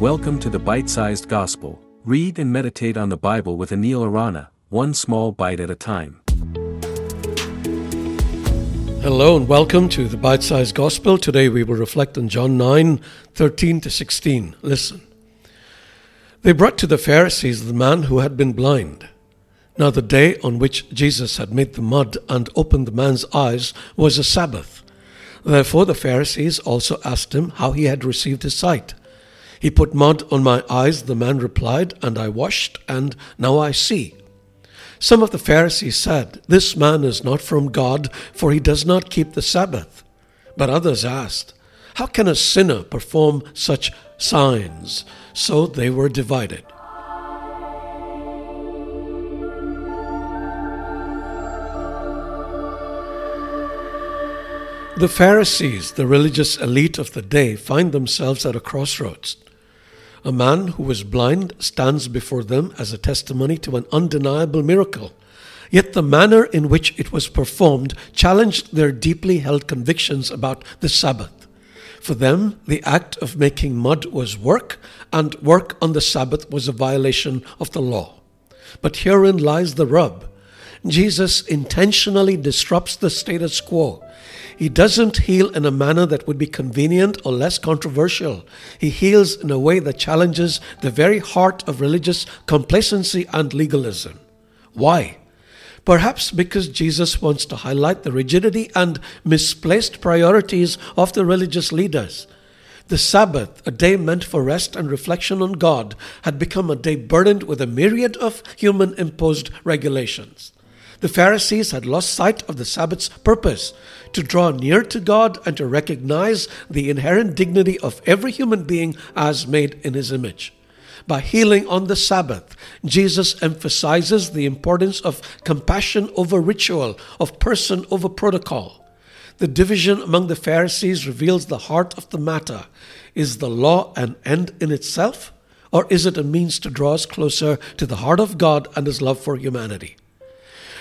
Welcome to the Bite Sized Gospel. Read and meditate on the Bible with Anil Arana, one small bite at a time. Hello and welcome to the Bite Sized Gospel. Today we will reflect on John 9 13 to 16. Listen. They brought to the Pharisees the man who had been blind. Now, the day on which Jesus had made the mud and opened the man's eyes was a Sabbath. Therefore, the Pharisees also asked him how he had received his sight. He put mud on my eyes, the man replied, and I washed, and now I see. Some of the Pharisees said, This man is not from God, for he does not keep the Sabbath. But others asked, How can a sinner perform such signs? So they were divided. The Pharisees, the religious elite of the day, find themselves at a crossroads. A man who was blind stands before them as a testimony to an undeniable miracle. Yet the manner in which it was performed challenged their deeply held convictions about the Sabbath. For them, the act of making mud was work, and work on the Sabbath was a violation of the law. But herein lies the rub. Jesus intentionally disrupts the status quo. He doesn't heal in a manner that would be convenient or less controversial. He heals in a way that challenges the very heart of religious complacency and legalism. Why? Perhaps because Jesus wants to highlight the rigidity and misplaced priorities of the religious leaders. The Sabbath, a day meant for rest and reflection on God, had become a day burdened with a myriad of human imposed regulations. The Pharisees had lost sight of the Sabbath's purpose to draw near to God and to recognize the inherent dignity of every human being as made in his image. By healing on the Sabbath, Jesus emphasizes the importance of compassion over ritual, of person over protocol. The division among the Pharisees reveals the heart of the matter. Is the law an end in itself, or is it a means to draw us closer to the heart of God and His love for humanity?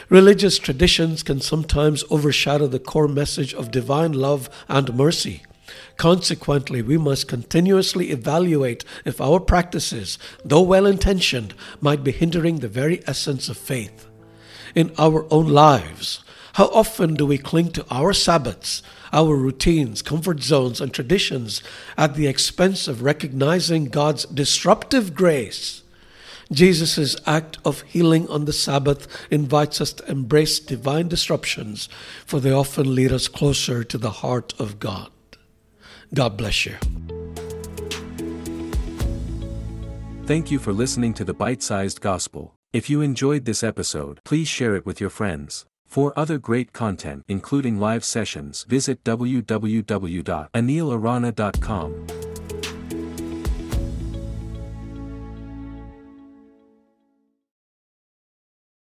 Religious traditions can sometimes overshadow the core message of divine love and mercy. Consequently, we must continuously evaluate if our practices, though well intentioned, might be hindering the very essence of faith. In our own lives, how often do we cling to our Sabbaths, our routines, comfort zones, and traditions at the expense of recognizing God's disruptive grace? Jesus' act of healing on the Sabbath invites us to embrace divine disruptions, for they often lead us closer to the heart of God. God bless you. Thank you for listening to the Bite Sized Gospel. If you enjoyed this episode, please share it with your friends. For other great content, including live sessions, visit www.anilarana.com.